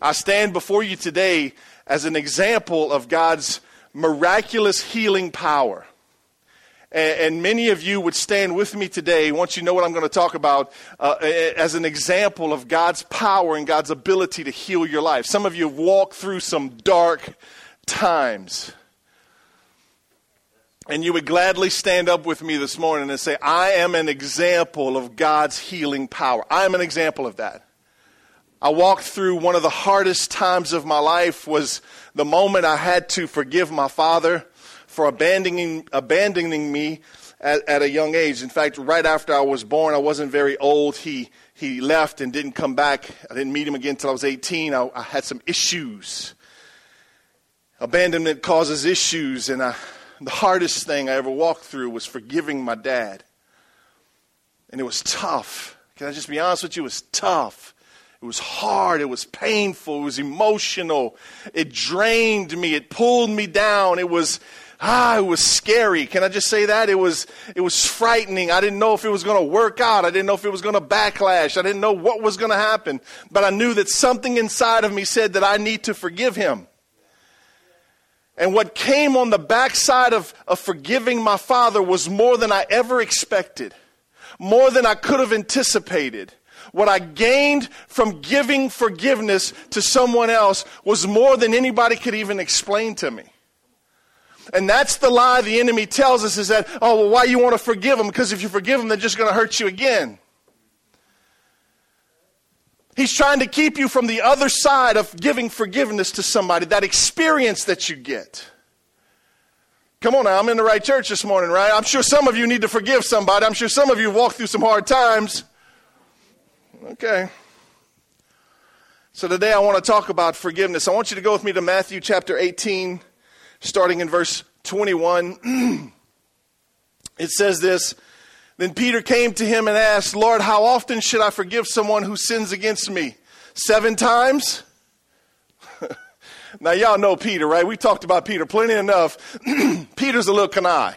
I stand before you today as an example of God's miraculous healing power. And, many of you would stand with me today once you know what I'm going to talk about uh, as an example of God's power and God's ability to heal your life. Some of you have walked through some dark times. And you would gladly stand up with me this morning and say, I am an example of God's healing power. I am an example of that. I walked through one of the hardest times of my life was the moment I had to forgive my father for abandoning, abandoning me at, at a young age. In fact, right after I was born, I wasn't very old. He, he left and didn't come back. I didn't meet him again until I was 18. I, I had some issues. Abandonment causes issues, and I, the hardest thing I ever walked through was forgiving my dad. And it was tough. Can I just be honest with you? It was tough. It was hard. It was painful. It was emotional. It drained me. It pulled me down. It was, ah, it was scary. Can I just say that? It was, it was frightening. I didn't know if it was going to work out. I didn't know if it was going to backlash. I didn't know what was going to happen. But I knew that something inside of me said that I need to forgive him. And what came on the backside of, of forgiving my father was more than I ever expected, more than I could have anticipated. What I gained from giving forgiveness to someone else was more than anybody could even explain to me. And that's the lie the enemy tells us is that, oh, well, why you want to forgive them? Because if you forgive them, they're just going to hurt you again. He's trying to keep you from the other side of giving forgiveness to somebody, that experience that you get. Come on now, I'm in the right church this morning, right? I'm sure some of you need to forgive somebody. I'm sure some of you walked through some hard times. Okay. So today I want to talk about forgiveness. I want you to go with me to Matthew chapter 18, starting in verse 21. it says this Then Peter came to him and asked, Lord, how often should I forgive someone who sins against me? Seven times? now, y'all know Peter, right? We talked about Peter plenty enough. Peter's a little canaille.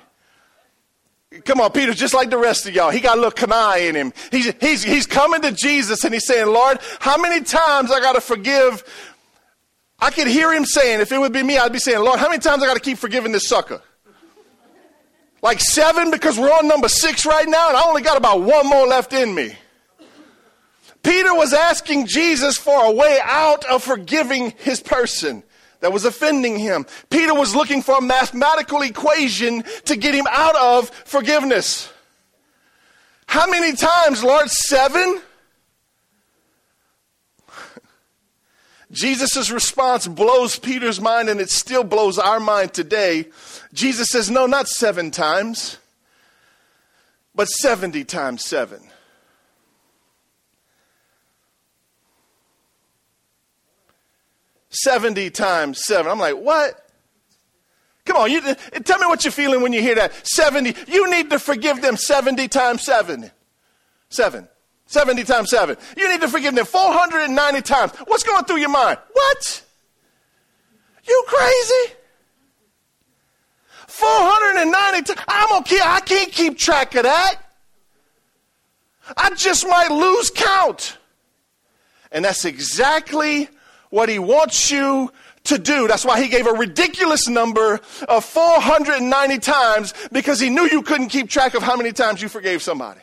Come on, Peter's just like the rest of y'all. He got a little canaille in him. He's, he's, he's coming to Jesus and he's saying, Lord, how many times I got to forgive? I could hear him saying, if it would be me, I'd be saying, Lord, how many times I got to keep forgiving this sucker? Like seven because we're on number six right now and I only got about one more left in me. Peter was asking Jesus for a way out of forgiving his person that was offending him. Peter was looking for a mathematical equation to get him out of forgiveness. How many times, Lord? Seven? Jesus' response blows Peter's mind and it still blows our mind today. Jesus says, No, not seven times, but 70 times seven. 70 times 7. I'm like, what? Come on, you, tell me what you're feeling when you hear that. 70. You need to forgive them 70 times 7. 7. 70 times 7. You need to forgive them 490 times. What's going through your mind? What? You crazy? 490 times. I'm okay. I can't keep track of that. I just might lose count. And that's exactly what he wants you to do. That's why he gave a ridiculous number of 490 times because he knew you couldn't keep track of how many times you forgave somebody.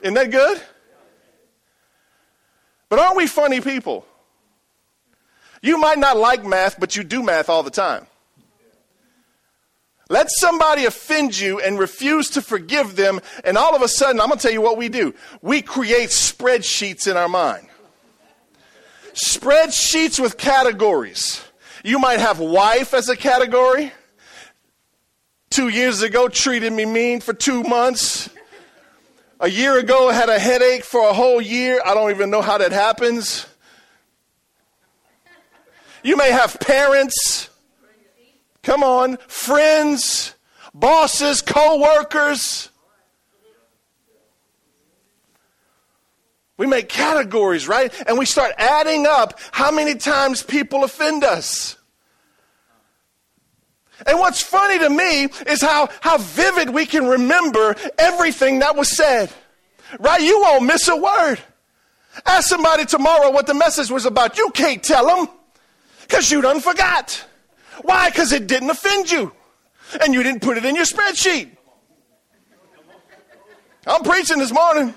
Isn't that good? But aren't we funny people? You might not like math, but you do math all the time. Let somebody offend you and refuse to forgive them, and all of a sudden, I'm going to tell you what we do. We create spreadsheets in our mind spreadsheets with categories. You might have wife as a category. Two years ago, treated me mean for two months. A year ago, had a headache for a whole year. I don't even know how that happens. You may have parents. Come on, friends, bosses, co workers. We make categories, right? And we start adding up how many times people offend us. And what's funny to me is how, how vivid we can remember everything that was said. Right? You won't miss a word. Ask somebody tomorrow what the message was about. You can't tell them because you done forgot. Why? Because it didn't offend you and you didn't put it in your spreadsheet. I'm preaching this morning.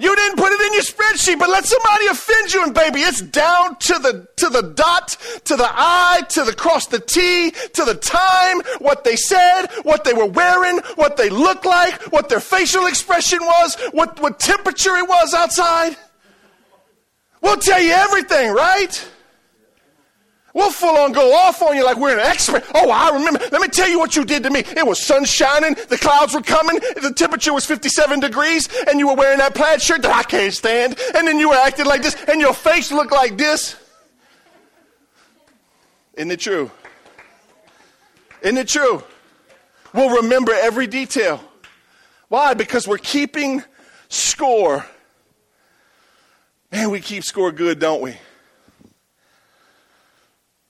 You didn't put it in your spreadsheet, but let somebody offend you, and baby, it's down to the to the dot, to the I, to the cross the T, to the time, what they said, what they were wearing, what they looked like, what their facial expression was, what, what temperature it was outside. We'll tell you everything, right? We'll full on go off on you like we're an expert. Oh, I remember. Let me tell you what you did to me. It was sun shining, the clouds were coming, the temperature was 57 degrees, and you were wearing that plaid shirt that I can't stand, and then you were acting like this, and your face looked like this. Isn't it true? Isn't it true? We'll remember every detail. Why? Because we're keeping score. Man, we keep score good, don't we?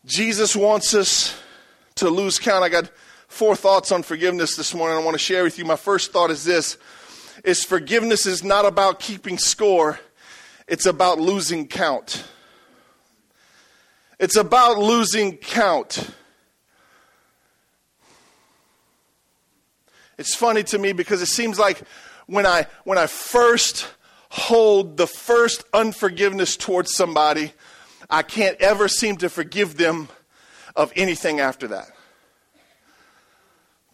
Jesus wants us to lose count. I got four thoughts on forgiveness this morning I want to share with you. My first thought is this is forgiveness is not about keeping score. It's about losing count. It's about losing count. It's funny to me because it seems like when I when I first hold the first unforgiveness towards somebody, I can't ever seem to forgive them of anything after that.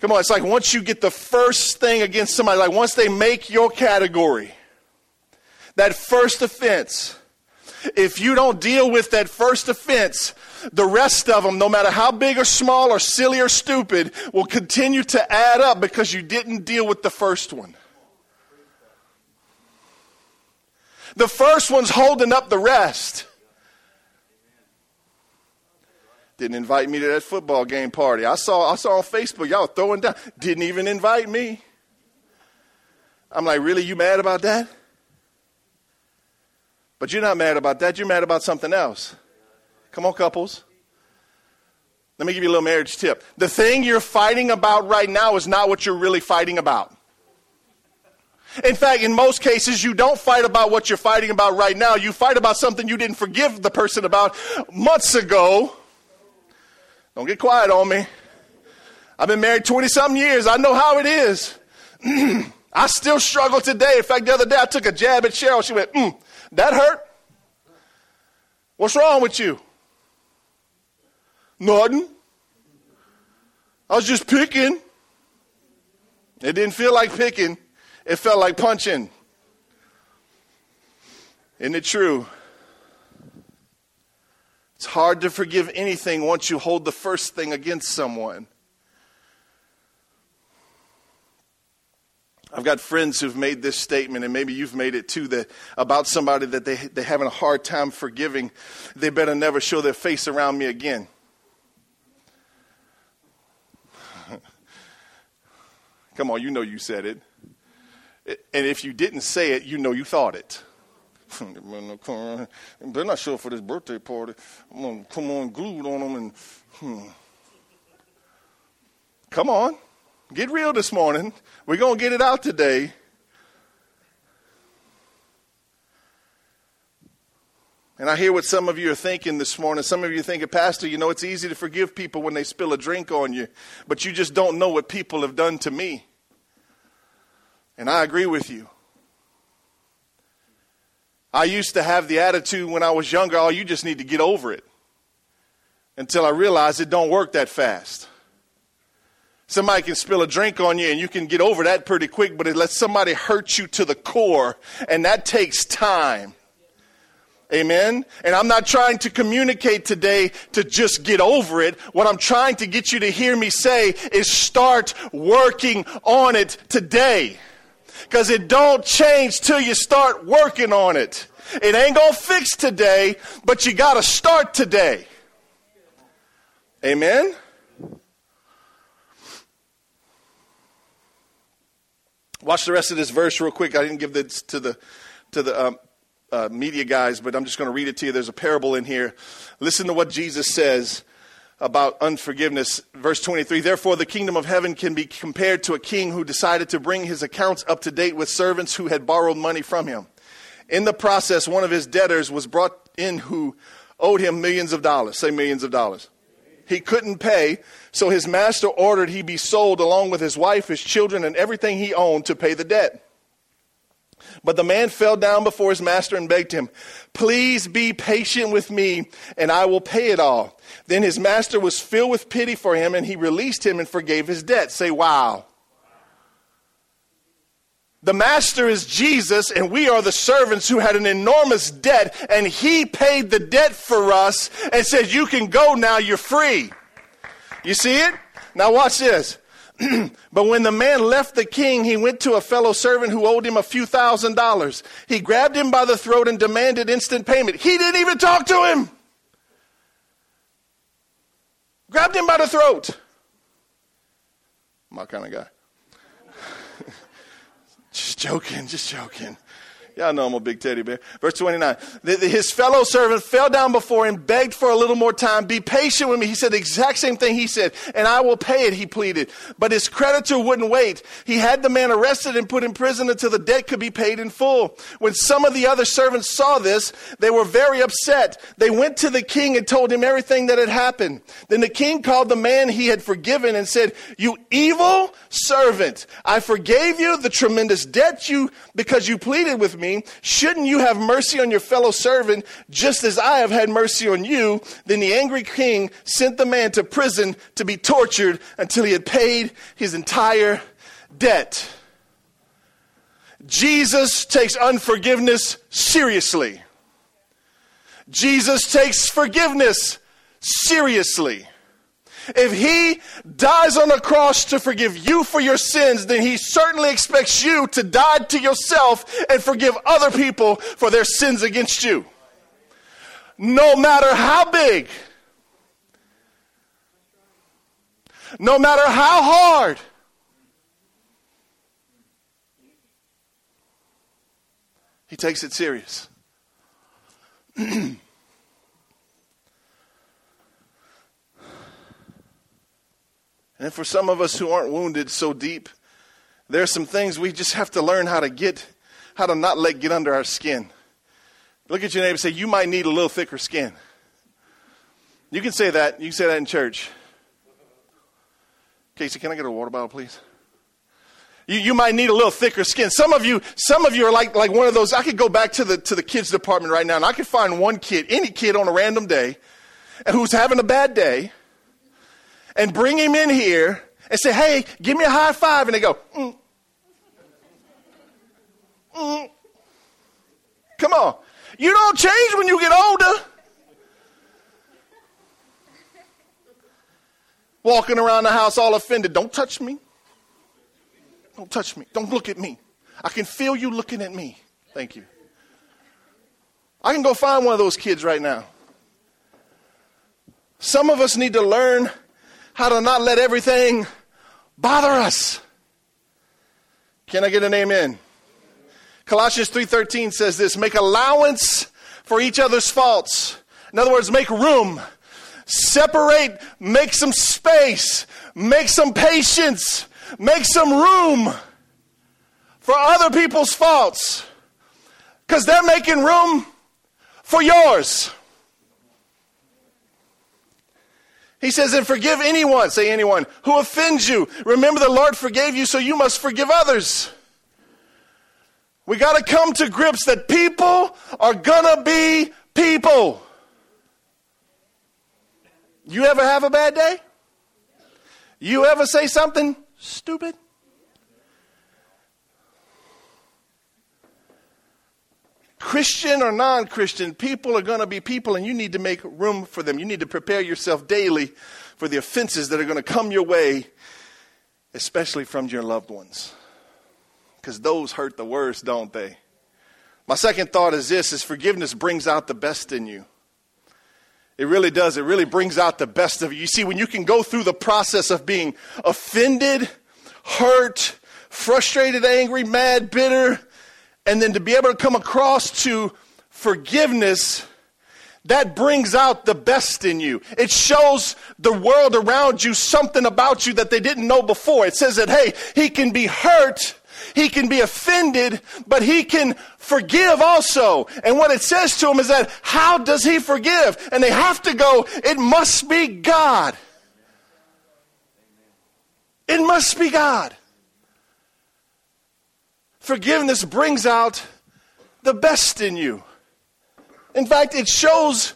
Come on, it's like once you get the first thing against somebody, like once they make your category, that first offense, if you don't deal with that first offense, the rest of them, no matter how big or small or silly or stupid, will continue to add up because you didn't deal with the first one. The first one's holding up the rest. Didn't invite me to that football game party. I saw, I saw on Facebook, y'all throwing down. Didn't even invite me. I'm like, really? You mad about that? But you're not mad about that. You're mad about something else. Come on, couples. Let me give you a little marriage tip. The thing you're fighting about right now is not what you're really fighting about. In fact, in most cases, you don't fight about what you're fighting about right now. You fight about something you didn't forgive the person about months ago don't get quiet on me. I've been married 20 something years. I know how it is. I still struggle today. In fact, the other day I took a jab at Cheryl. She went, mm, that hurt? What's wrong with you? Nothing. I was just picking. It didn't feel like picking, it felt like punching. Isn't it true? It's hard to forgive anything once you hold the first thing against someone. I've got friends who've made this statement, and maybe you've made it too, that about somebody that they, they're having a hard time forgiving. They better never show their face around me again. Come on, you know you said it. And if you didn't say it, you know you thought it. They're not sure for this birthday party. I'm going to come on glued on them and. Hmm. Come on. Get real this morning. We're going to get it out today. And I hear what some of you are thinking this morning. Some of you are thinking, Pastor, you know, it's easy to forgive people when they spill a drink on you, but you just don't know what people have done to me. And I agree with you. I used to have the attitude when I was younger, oh, you just need to get over it. Until I realized it don't work that fast. Somebody can spill a drink on you and you can get over that pretty quick, but it lets somebody hurt you to the core, and that takes time. Amen. And I'm not trying to communicate today to just get over it. What I'm trying to get you to hear me say is start working on it today because it don't change till you start working on it. It ain't going to fix today, but you got to start today. Amen? Watch the rest of this verse real quick. I didn't give this to the to the um, uh, media guys, but I'm just going to read it to you. There's a parable in here. Listen to what Jesus says about unforgiveness. Verse 23 Therefore, the kingdom of heaven can be compared to a king who decided to bring his accounts up to date with servants who had borrowed money from him. In the process, one of his debtors was brought in who owed him millions of dollars. Say millions of dollars. He couldn't pay, so his master ordered he be sold along with his wife, his children, and everything he owned to pay the debt. But the man fell down before his master and begged him, Please be patient with me, and I will pay it all. Then his master was filled with pity for him, and he released him and forgave his debt. Say, Wow. The master is Jesus, and we are the servants who had an enormous debt, and he paid the debt for us and said, You can go now, you're free. You see it? Now, watch this. but when the man left the king, he went to a fellow servant who owed him a few thousand dollars. He grabbed him by the throat and demanded instant payment. He didn't even talk to him. Grabbed him by the throat. My kind of guy. just joking, just joking. Y'all know I'm a big teddy bear. Verse 29. His fellow servant fell down before him, begged for a little more time. Be patient with me. He said the exact same thing he said, and I will pay it, he pleaded. But his creditor wouldn't wait. He had the man arrested and put in prison until the debt could be paid in full. When some of the other servants saw this, they were very upset. They went to the king and told him everything that had happened. Then the king called the man he had forgiven and said, You evil servant, I forgave you the tremendous debt you because you pleaded with me me, shouldn't you have mercy on your fellow servant just as I have had mercy on you? Then the angry king sent the man to prison to be tortured until he had paid his entire debt. Jesus takes unforgiveness seriously. Jesus takes forgiveness seriously. If he dies on the cross to forgive you for your sins, then he certainly expects you to die to yourself and forgive other people for their sins against you. No matter how big, no matter how hard, he takes it serious. And for some of us who aren't wounded so deep, there are some things we just have to learn how to get, how to not let get under our skin. Look at your neighbor and say, You might need a little thicker skin. You can say that. You can say that in church. Casey, can I get a water bottle, please? You, you might need a little thicker skin. Some of you, some of you are like, like one of those. I could go back to the, to the kids department right now and I could find one kid, any kid on a random day, who's having a bad day, and bring him in here and say, hey, give me a high five. And they go, mm. Mm. Come on. You don't change when you get older. Walking around the house all offended. Don't touch me. Don't touch me. Don't look at me. I can feel you looking at me. Thank you. I can go find one of those kids right now. Some of us need to learn how to not let everything bother us. Can I get an amen? Colossians 3:13 says this, make allowance for each other's faults. In other words, make room. Separate, make some space, make some patience, make some room for other people's faults. Cuz they're making room for yours. He says, and forgive anyone, say anyone, who offends you. Remember the Lord forgave you, so you must forgive others. We got to come to grips that people are going to be people. You ever have a bad day? You ever say something stupid? Christian or non Christian, people are going to be people, and you need to make room for them. You need to prepare yourself daily for the offenses that are going to come your way, especially from your loved ones. Because those hurt the worst, don't they? My second thought is this is forgiveness brings out the best in you. It really does. It really brings out the best of you. You see, when you can go through the process of being offended, hurt, frustrated, angry, mad, bitter, and then to be able to come across to forgiveness, that brings out the best in you. It shows the world around you something about you that they didn't know before. It says that, hey, he can be hurt, he can be offended, but he can forgive also. And what it says to him is that, how does he forgive? And they have to go, it must be God. It must be God. Forgiveness brings out the best in you. In fact, it shows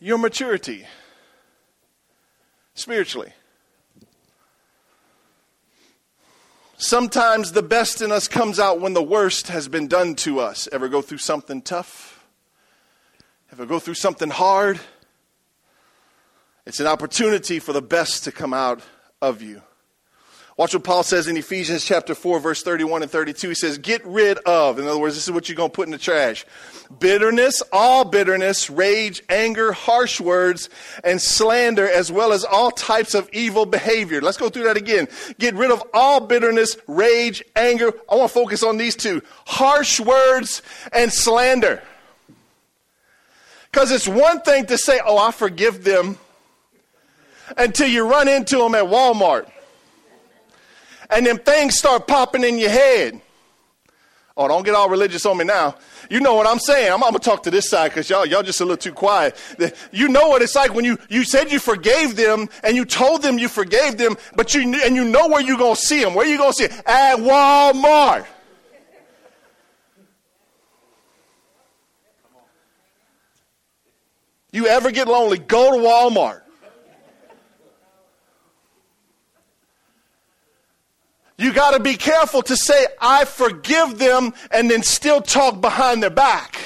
your maturity spiritually. Sometimes the best in us comes out when the worst has been done to us. Ever go through something tough? Ever go through something hard? It's an opportunity for the best to come out of you. Watch what Paul says in Ephesians chapter 4, verse 31 and 32. He says, Get rid of, in other words, this is what you're going to put in the trash bitterness, all bitterness, rage, anger, harsh words, and slander, as well as all types of evil behavior. Let's go through that again. Get rid of all bitterness, rage, anger. I want to focus on these two harsh words and slander. Because it's one thing to say, Oh, I forgive them, until you run into them at Walmart and then things start popping in your head. Oh, don't get all religious on me now. You know what I'm saying. I'm, I'm to talk to this side because y'all, y'all just a little too quiet. You know what it's like when you, you said you forgave them and you told them you forgave them, but you, and you know where you're going to see them. Where you to see? At Walmart. You ever get lonely, go to Walmart. You got to be careful to say, I forgive them, and then still talk behind their back.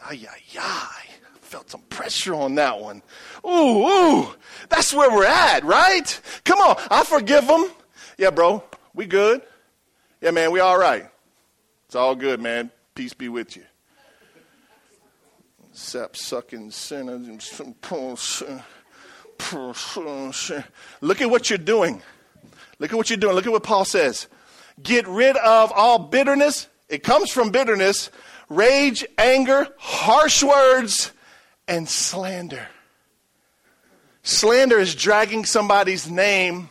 Ay, ay, ay. Felt some pressure on that one. Ooh, ooh. That's where we're at, right? Come on. I forgive them. Yeah, bro. We good? Yeah, man. We all right. It's all good, man. Peace be with you. Sap sucking sinners. Look at what you're doing. Look at what you're doing. Look at what Paul says. Get rid of all bitterness. It comes from bitterness, rage, anger, harsh words, and slander. Slander is dragging somebody's name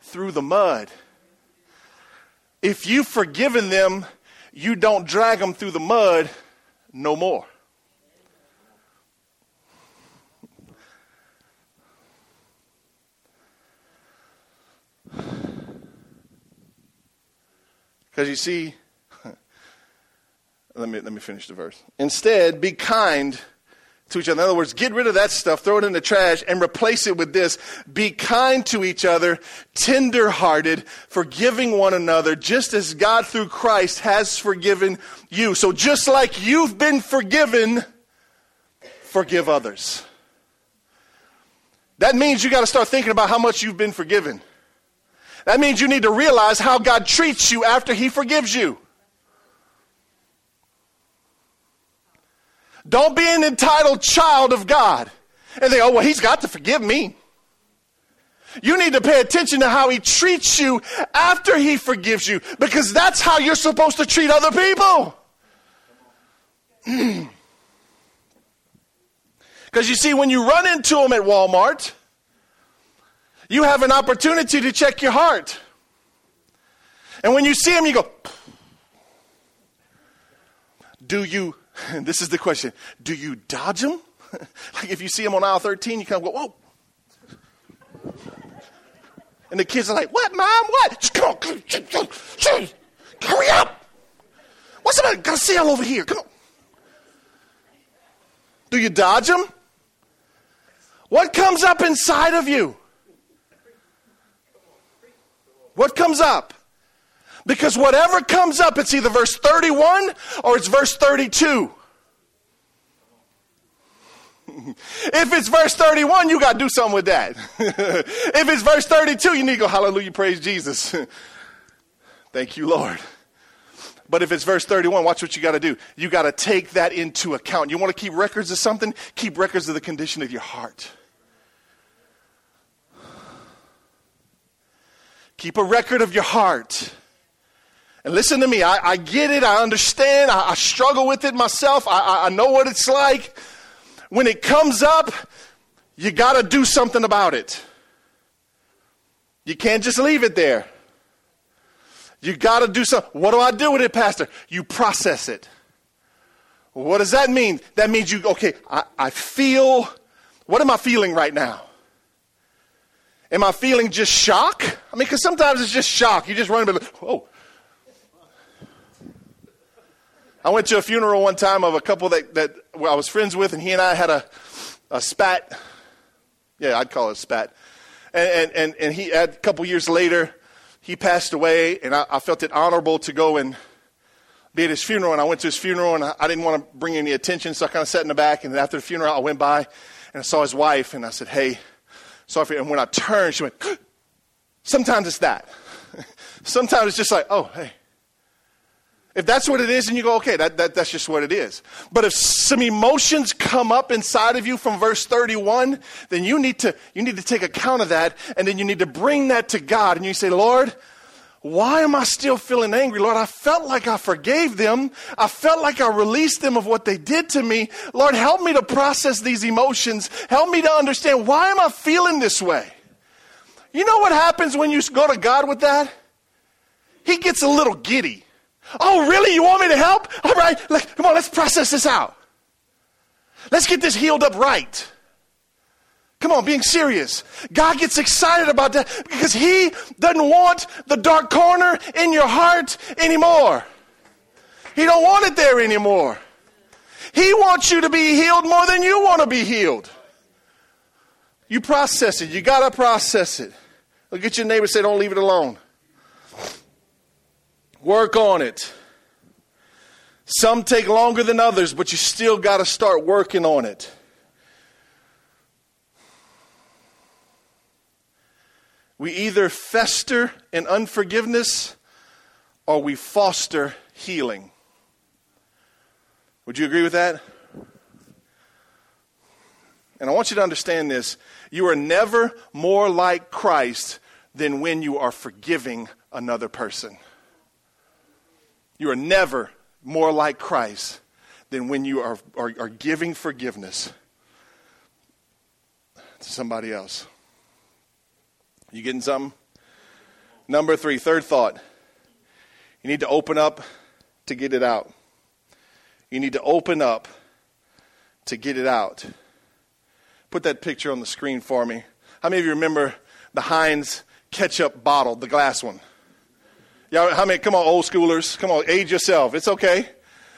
through the mud. If you've forgiven them, you don't drag them through the mud no more. Because you see, let me, let me finish the verse. Instead, be kind to each other. In other words, get rid of that stuff, throw it in the trash, and replace it with this. Be kind to each other, tender hearted, forgiving one another, just as God through Christ has forgiven you. So just like you've been forgiven, forgive others. That means you got to start thinking about how much you've been forgiven. That means you need to realize how God treats you after He forgives you. Don't be an entitled child of God and think, oh, well, He's got to forgive me. You need to pay attention to how He treats you after He forgives you because that's how you're supposed to treat other people. Because you see, when you run into them at Walmart, you have an opportunity to check your heart. And when you see him, you go, do you, this is the question, do you dodge him? like if you see him on aisle 13, you kind of go, whoa. And the kids are like, what, mom, what? Come on, hurry up. What's about, sale over here, come on. Do you dodge him? What comes up inside of you? What comes up? Because whatever comes up, it's either verse 31 or it's verse 32. if it's verse 31, you got to do something with that. if it's verse 32, you need to go, Hallelujah, praise Jesus. Thank you, Lord. But if it's verse 31, watch what you got to do. You got to take that into account. You want to keep records of something? Keep records of the condition of your heart. Keep a record of your heart. And listen to me, I, I get it, I understand, I, I struggle with it myself, I, I know what it's like. When it comes up, you got to do something about it. You can't just leave it there. You got to do something. What do I do with it, Pastor? You process it. What does that mean? That means you, okay, I, I feel, what am I feeling right now? Am I feeling just shock? I mean, because sometimes it's just shock. You just run, but oh. I went to a funeral one time of a couple that, that I was friends with, and he and I had a, a spat. Yeah, I'd call it a spat. And, and, and, and he, a couple years later, he passed away, and I, I, felt it honorable to go and be at his funeral. And I went to his funeral, and I, I didn't want to bring any attention, so I kind of sat in the back. And after the funeral, I went by and I saw his wife, and I said, "Hey, sorry." And when I turned, she went. Sometimes it's that. Sometimes it's just like, "Oh, hey." If that's what it is, and you go, okay, that, that, that's just what it is. But if some emotions come up inside of you from verse 31, then you need, to, you need to take account of that, and then you need to bring that to God. And you say, Lord, why am I still feeling angry? Lord, I felt like I forgave them. I felt like I released them of what they did to me. Lord, help me to process these emotions. Help me to understand why am I feeling this way? You know what happens when you go to God with that? He gets a little giddy. Oh, really? You want me to help? All right, come on, let's process this out. Let's get this healed up right. Come on, being serious. God gets excited about that because He doesn't want the dark corner in your heart anymore. He don't want it there anymore. He wants you to be healed more than you want to be healed. You process it. You got to process it. Look at your neighbor say, don't leave it alone. Work on it. Some take longer than others, but you still got to start working on it. We either fester in unforgiveness or we foster healing. Would you agree with that? And I want you to understand this. You are never more like Christ than when you are forgiving another person. You are never more like Christ than when you are, are, are giving forgiveness to somebody else. You getting something? Number three, third thought. You need to open up to get it out. You need to open up to get it out. Put that picture on the screen for me. How many of you remember the Heinz ketchup bottle, the glass one? Y'all, how many? Come on, old schoolers. Come on, age yourself. It's okay.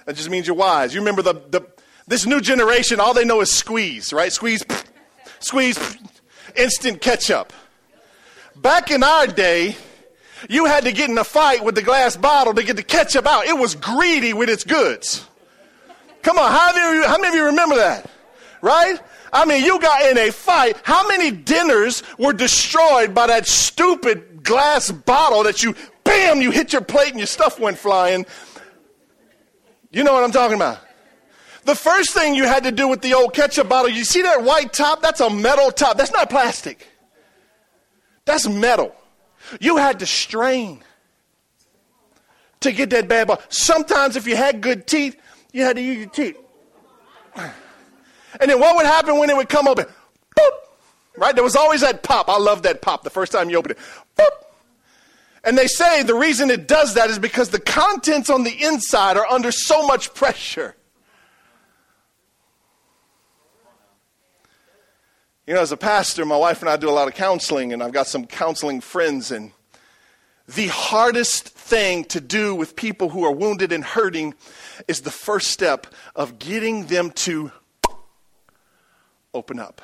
That just means you're wise. You remember the, the this new generation, all they know is squeeze, right? Squeeze, squeeze, instant ketchup. Back in our day, you had to get in a fight with the glass bottle to get the ketchup out. It was greedy with its goods. Come on, how many, how many of you remember that? Right? I mean, you got in a fight. How many dinners were destroyed by that stupid glass bottle that you bam, you hit your plate and your stuff went flying. You know what I'm talking about. The first thing you had to do with the old ketchup bottle, you see that white top? That's a metal top. That's not plastic. That's metal. You had to strain to get that bad bottle. Sometimes, if you had good teeth, you had to use your teeth. And then what would happen when it would come open? Boop! Right? There was always that pop. I love that pop the first time you open it. Boop! And they say the reason it does that is because the contents on the inside are under so much pressure. You know, as a pastor, my wife and I do a lot of counseling, and I've got some counseling friends. And the hardest thing to do with people who are wounded and hurting is the first step of getting them to open up.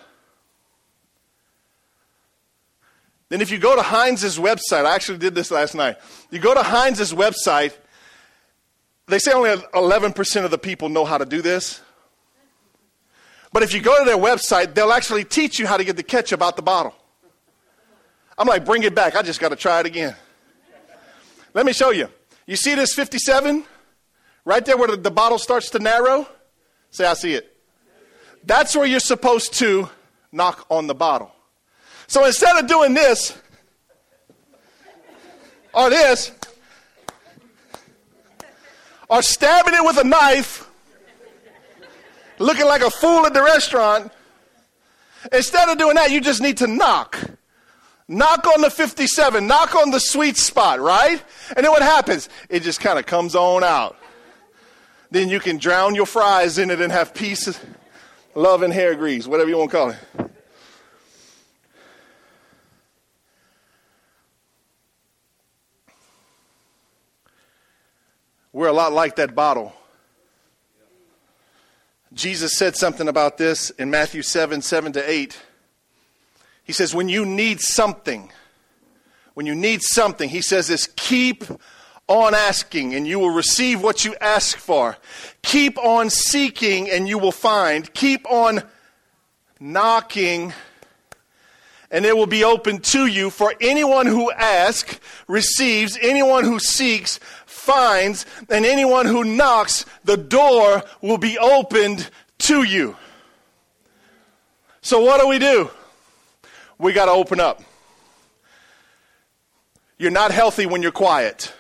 Then, if you go to Heinz's website, I actually did this last night. You go to Heinz's website, they say only 11% of the people know how to do this. But if you go to their website, they'll actually teach you how to get the ketchup out the bottle. I'm like, bring it back. I just got to try it again. Let me show you. You see this 57? Right there where the, the bottle starts to narrow? Say, I see it. That's where you're supposed to knock on the bottle. So instead of doing this or this, or stabbing it with a knife, looking like a fool at the restaurant, instead of doing that, you just need to knock. Knock on the 57, knock on the sweet spot, right? And then what happens? It just kind of comes on out. Then you can drown your fries in it and have peace, love, and hair grease, whatever you want to call it. We're a lot like that bottle. Jesus said something about this in Matthew 7 7 to 8. He says, When you need something, when you need something, he says this keep on asking and you will receive what you ask for. Keep on seeking and you will find. Keep on knocking and it will be open to you. For anyone who asks receives, anyone who seeks finds, and anyone who knocks, the door will be opened to you. So, what do we do? We got to open up. You're not healthy when you're quiet.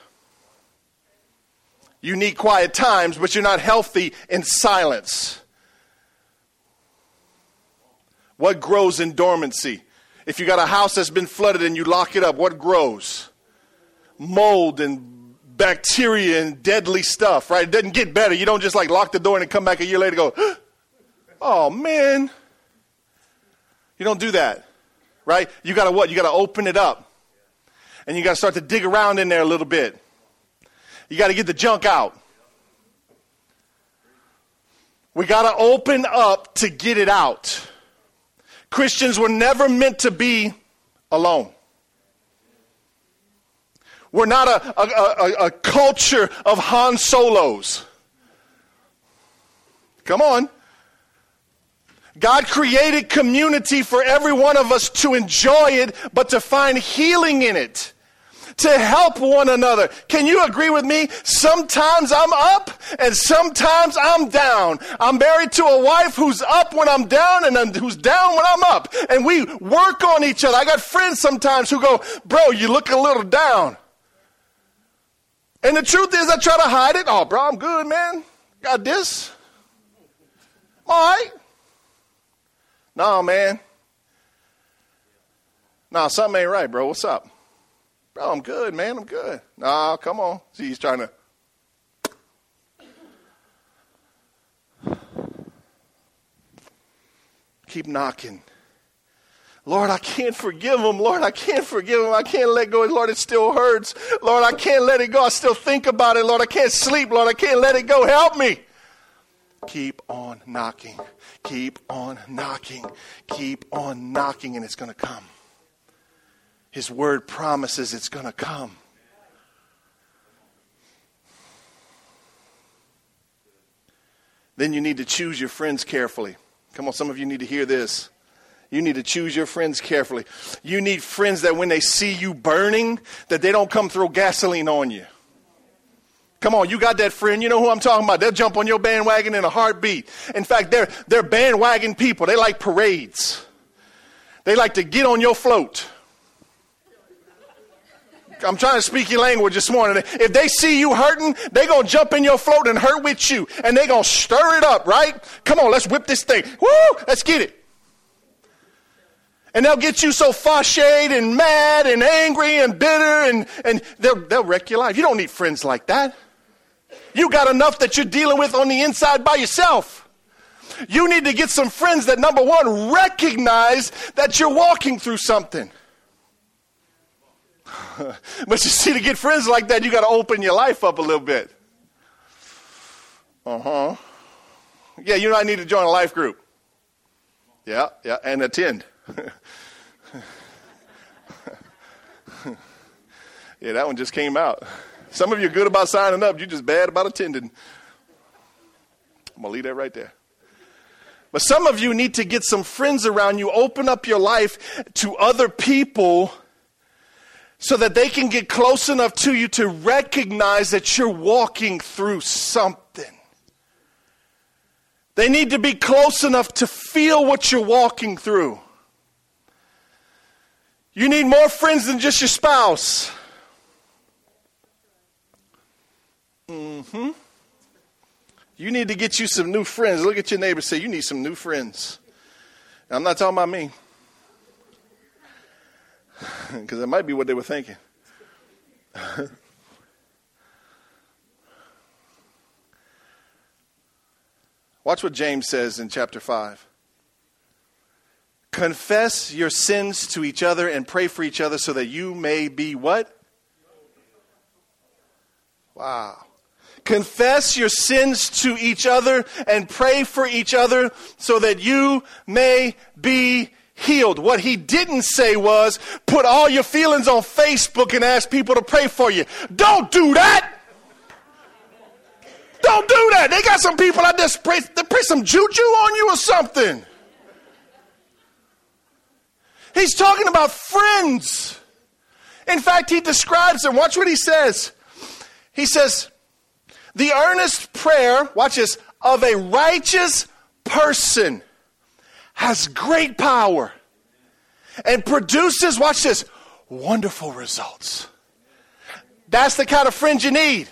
You need quiet times, but you're not healthy in silence. What grows in dormancy? If you got a house that's been flooded and you lock it up, what grows? Mold and bacteria and deadly stuff, right? It doesn't get better. You don't just like lock the door and come back a year later go, oh man. You don't do that, right? You got to what? You got to open it up. And you got to start to dig around in there a little bit. You got to get the junk out. We got to open up to get it out. Christians were never meant to be alone. We're not a, a, a, a culture of Han Solos. Come on. God created community for every one of us to enjoy it, but to find healing in it to help one another. Can you agree with me? Sometimes I'm up and sometimes I'm down. I'm married to a wife who's up when I'm down and who's down when I'm up. And we work on each other. I got friends sometimes who go, Bro, you look a little down. And the truth is, I try to hide it. Oh, bro, I'm good, man. Got this. All right. No, man. No, something ain't right, bro. What's up? Bro, I'm good, man. I'm good. Nah, come on. See, he's trying to. Keep knocking. Lord, I can't forgive him. Lord, I can't forgive him. I can't let go. Lord, it still hurts. Lord, I can't let it go. I still think about it. Lord, I can't sleep. Lord, I can't let it go. Help me. Keep on knocking. Keep on knocking. Keep on knocking, and it's going to come. His word promises it's going to come. Then you need to choose your friends carefully. Come on, some of you need to hear this. You need to choose your friends carefully. You need friends that when they see you burning, that they don't come throw gasoline on you. Come on, you got that friend. You know who I'm talking about. They'll jump on your bandwagon in a heartbeat. In fact, they're, they're bandwagon people. They like parades. They like to get on your float. I'm trying to speak your language this morning. If they see you hurting, they're going to jump in your float and hurt with you. And they're going to stir it up, right? Come on, let's whip this thing. Woo! Let's get it. And they'll get you so frustrated and mad and angry and bitter and, and they'll, they'll wreck your life. You don't need friends like that. You got enough that you're dealing with on the inside by yourself. You need to get some friends that, number one, recognize that you're walking through something. but you see, to get friends like that, you got to open your life up a little bit. Uh huh. Yeah, you know, I need to join a life group. Yeah, yeah, and attend. yeah, that one just came out. Some of you are good about signing up, you're just bad about attending. I'm going to leave that right there. But some of you need to get some friends around you, open up your life to other people so that they can get close enough to you to recognize that you're walking through something. They need to be close enough to feel what you're walking through. You need more friends than just your spouse. Mm-hmm. You need to get you some new friends. Look at your neighbor say, You need some new friends. I'm not talking about me. Because that might be what they were thinking. Watch what James says in chapter 5. Confess your sins to each other and pray for each other so that you may be what? Wow. Confess your sins to each other and pray for each other so that you may be healed. What he didn't say was put all your feelings on Facebook and ask people to pray for you. Don't do that. Don't do that. They got some people I just pray, they pray some juju on you or something. He's talking about friends. In fact, he describes them. Watch what he says. He says, the earnest prayer, watch this, of a righteous person has great power and produces, watch this, wonderful results. That's the kind of friends you need.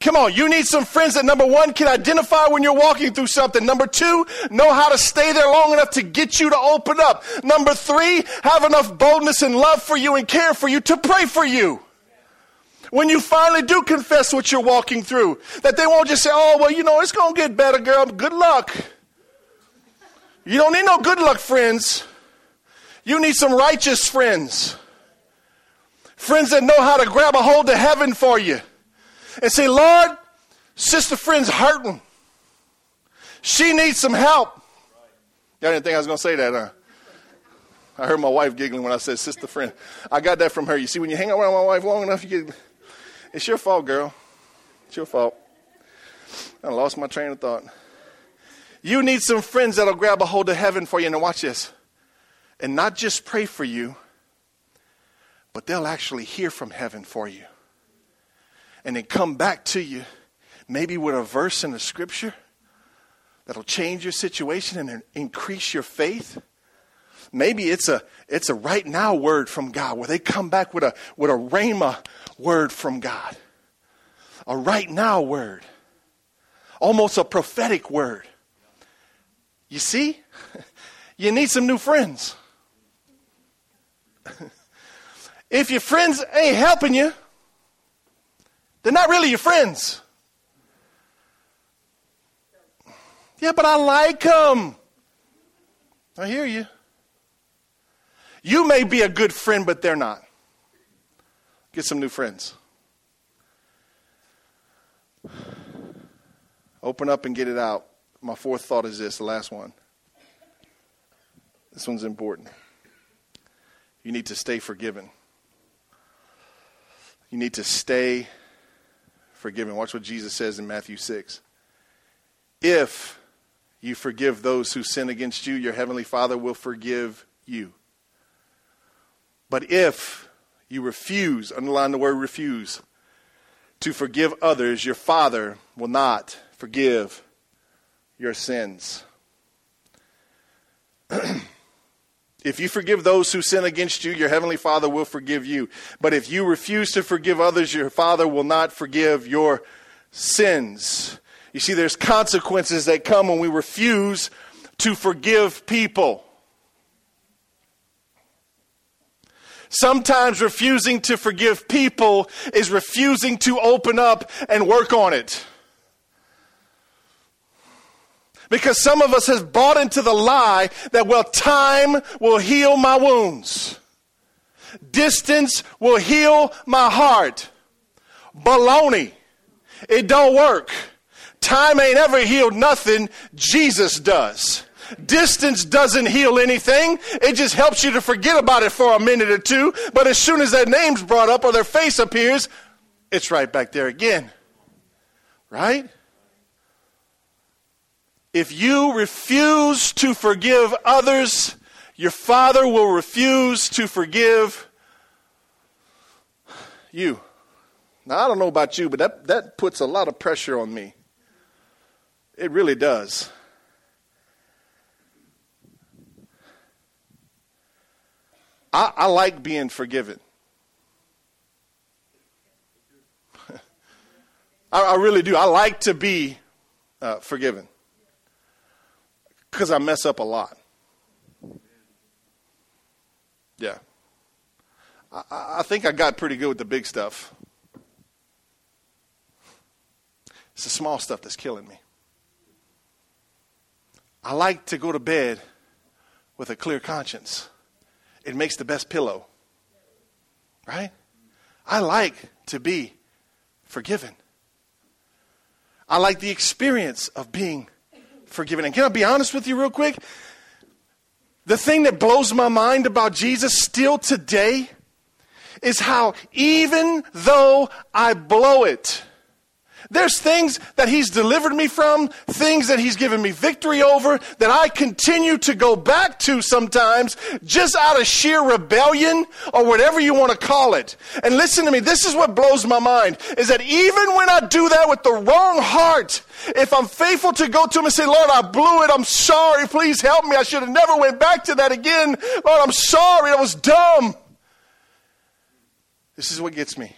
Come on, you need some friends that number one can identify when you're walking through something. Number two, know how to stay there long enough to get you to open up. Number three, have enough boldness and love for you and care for you to pray for you. When you finally do confess what you're walking through, that they won't just say, oh, well, you know, it's going to get better, girl. Good luck. You don't need no good luck friends. You need some righteous friends. Friends that know how to grab a hold of heaven for you and say, Lord, sister friend's hurting. She needs some help. Y'all didn't think I was going to say that, huh? I heard my wife giggling when I said sister friend. I got that from her. You see, when you hang around my wife long enough, you get, it's your fault, girl. It's your fault. I lost my train of thought. You need some friends that'll grab a hold of heaven for you. And watch this. And not just pray for you, but they'll actually hear from heaven for you and then come back to you, maybe with a verse in the scripture that'll change your situation and increase your faith. Maybe it's a it's a right now word from God where they come back with a with a rhema word from God. A right now word. Almost a prophetic word. You see? You need some new friends. if your friends ain't helping you, they're not really your friends. Yeah, but I like them. I hear you. You may be a good friend, but they're not. Get some new friends. Open up and get it out. My fourth thought is this the last one. This one's important. You need to stay forgiven. You need to stay forgiven. Watch what Jesus says in Matthew 6. If you forgive those who sin against you, your heavenly Father will forgive you. But if you refuse, underline the word refuse, to forgive others, your Father will not forgive your sins. If you forgive those who sin against you, your heavenly Father will forgive you. But if you refuse to forgive others, your Father will not forgive your sins. You see, there's consequences that come when we refuse to forgive people. Sometimes refusing to forgive people is refusing to open up and work on it. Because some of us has bought into the lie that, well, time will heal my wounds. Distance will heal my heart. Baloney. It don't work. Time ain't ever healed nothing. Jesus does. Distance doesn't heal anything. It just helps you to forget about it for a minute or two. But as soon as their name's brought up or their face appears, it's right back there again. Right? If you refuse to forgive others, your Father will refuse to forgive you. Now, I don't know about you, but that, that puts a lot of pressure on me. It really does. I, I like being forgiven. I, I, really do. I like to be uh, forgiven because I mess up a lot. Yeah. I, I think I got pretty good with the big stuff. It's the small stuff that's killing me. I like to go to bed with a clear conscience. It makes the best pillow. Right? I like to be forgiven. I like the experience of being forgiven. And can I be honest with you, real quick? The thing that blows my mind about Jesus still today is how, even though I blow it, there's things that He's delivered me from, things that He's given me victory over, that I continue to go back to sometimes just out of sheer rebellion or whatever you want to call it. And listen to me, this is what blows my mind is that even when I do that with the wrong heart, if I'm faithful to go to Him and say, Lord, I blew it, I'm sorry, please help me, I should have never went back to that again. Lord, I'm sorry, I was dumb. This is what gets me.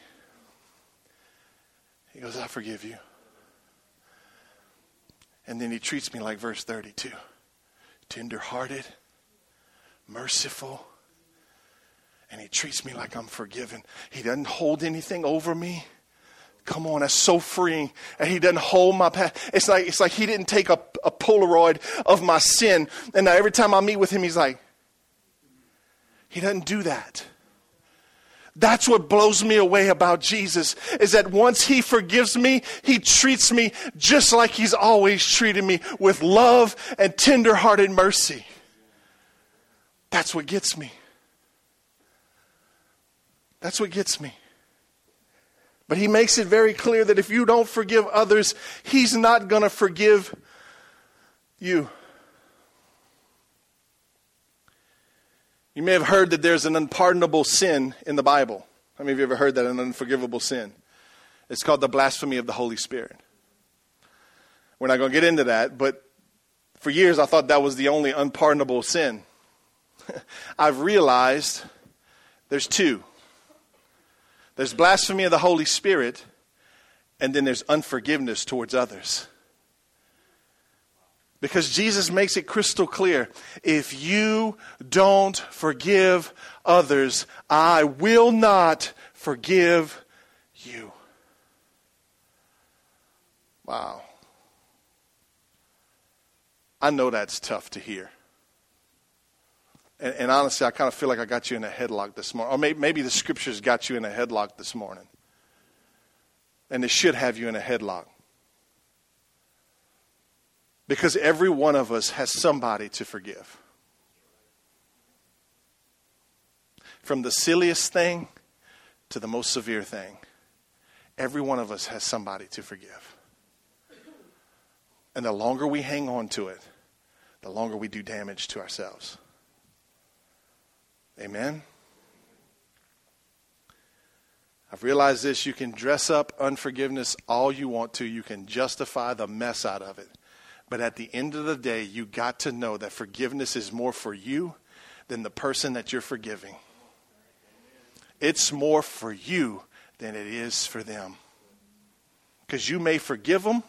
He goes, I forgive you. And then he treats me like verse 32 tenderhearted, merciful, and he treats me like I'm forgiven. He doesn't hold anything over me. Come on, that's so freeing. And he doesn't hold my past. It's like, it's like he didn't take a, a Polaroid of my sin. And now every time I meet with him, he's like, he doesn't do that. That's what blows me away about Jesus is that once he forgives me, he treats me just like he's always treated me with love and tenderhearted mercy. That's what gets me. That's what gets me. But he makes it very clear that if you don't forgive others, he's not going to forgive you. You may have heard that there's an unpardonable sin in the Bible. How many of you ever heard that? An unforgivable sin. It's called the blasphemy of the Holy Spirit. We're not going to get into that, but for years I thought that was the only unpardonable sin. I've realized there's two there's blasphemy of the Holy Spirit, and then there's unforgiveness towards others. Because Jesus makes it crystal clear if you don't forgive others, I will not forgive you. Wow. I know that's tough to hear. And, and, honestly, I kind of feel like I got you in a headlock this morning. Or maybe, maybe the scriptures got you in a headlock this morning. And they should have you in a headlock. Because every one of us has somebody to forgive. From the silliest thing to the most severe thing, every one of us has somebody to forgive. And the longer we hang on to it, the longer we do damage to ourselves. Amen? I've realized this you can dress up unforgiveness all you want to, you can justify the mess out of it. But at the end of the day, you got to know that forgiveness is more for you than the person that you're forgiving. It's more for you than it is for them. Because you may forgive them,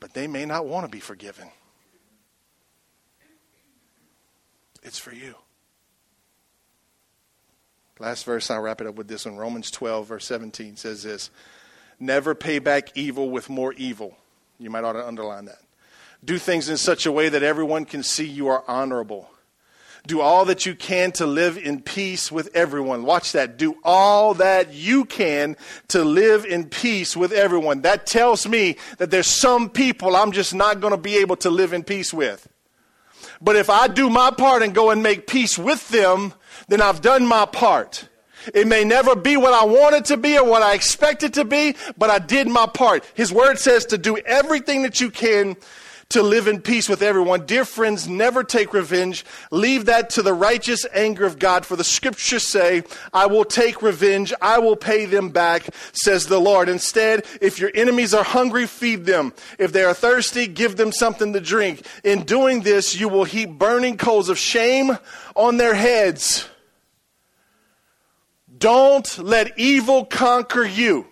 but they may not want to be forgiven. It's for you. Last verse, I'll wrap it up with this one. Romans 12, verse 17 says this Never pay back evil with more evil. You might ought to underline that. Do things in such a way that everyone can see you are honorable. Do all that you can to live in peace with everyone. Watch that. Do all that you can to live in peace with everyone. That tells me that there's some people I'm just not going to be able to live in peace with. But if I do my part and go and make peace with them, then I've done my part. It may never be what I want it to be or what I expect it to be, but I did my part. His word says to do everything that you can to live in peace with everyone. Dear friends, never take revenge. Leave that to the righteous anger of God. For the scriptures say, I will take revenge. I will pay them back, says the Lord. Instead, if your enemies are hungry, feed them. If they are thirsty, give them something to drink. In doing this, you will heap burning coals of shame on their heads. Don't let evil conquer you.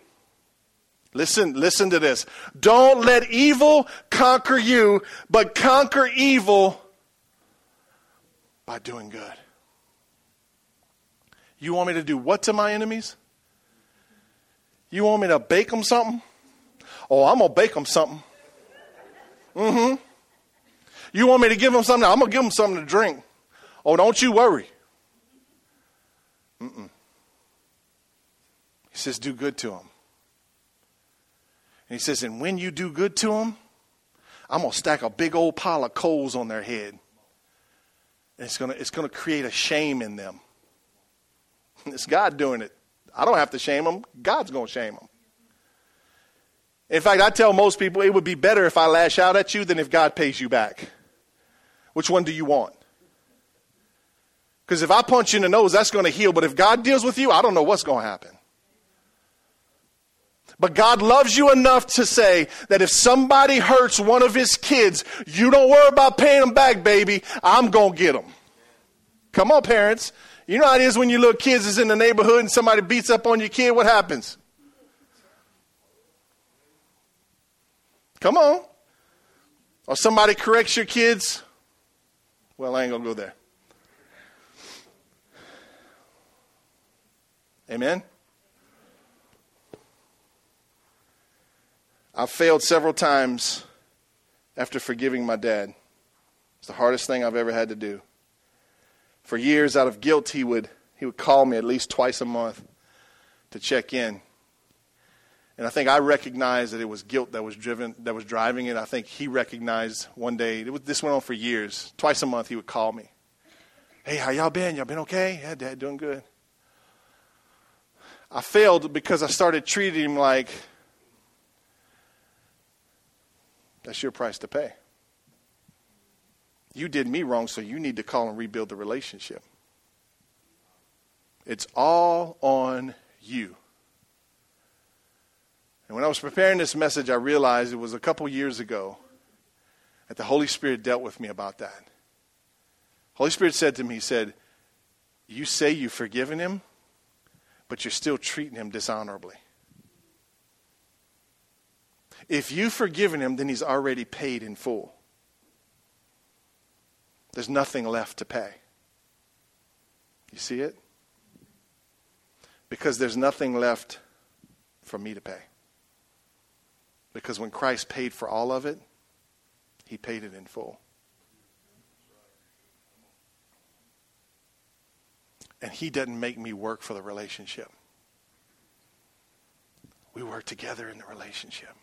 Listen, listen to this. Don't let evil conquer you, but conquer evil by doing good. You want me to do what to my enemies? You want me to bake them something? Oh, I'm going to bake them something. Mm hmm. You want me to give them something? I'm going to give them something to drink. Oh, don't you worry. He says, do good to them. And he says, and when you do good to them, I'm going to stack a big old pile of coals on their head. And it's going to, it's going to create a shame in them. It's God doing it. I don't have to shame them. God's going to shame them. In fact, I tell most people it would be better if I lash out at you than if God pays you back. Which one do you want? Because if I punch you in the nose, that's going to heal. But if God deals with you, I don't know what's going to happen. But God loves you enough to say that if somebody hurts one of his kids, you don't worry about paying them back, baby. I'm going to get them. Come on, parents. You know how it is when your little kids is in the neighborhood and somebody beats up on your kid, what happens? Come on. Or somebody corrects your kids. Well, I ain't going to go there. Amen? I've failed several times after forgiving my dad. It's the hardest thing I've ever had to do. For years, out of guilt, he would, he would call me at least twice a month to check in. And I think I recognized that it was guilt that was driven, that was driving it. I think he recognized one day. Was, this went on for years. Twice a month, he would call me. Hey, how y'all been? Y'all been okay? Yeah, Dad, doing good. I failed because I started treating him like that's your price to pay. You did me wrong, so you need to call and rebuild the relationship. It's all on you. And when I was preparing this message, I realized it was a couple years ago that the Holy Spirit dealt with me about that. Holy Spirit said to me, He said, You say you've forgiven him, but you're still treating him dishonorably. If you've forgiven him, then he's already paid in full. There's nothing left to pay. You see it? Because there's nothing left for me to pay. Because when Christ paid for all of it, he paid it in full. And he doesn't make me work for the relationship. We work together in the relationship.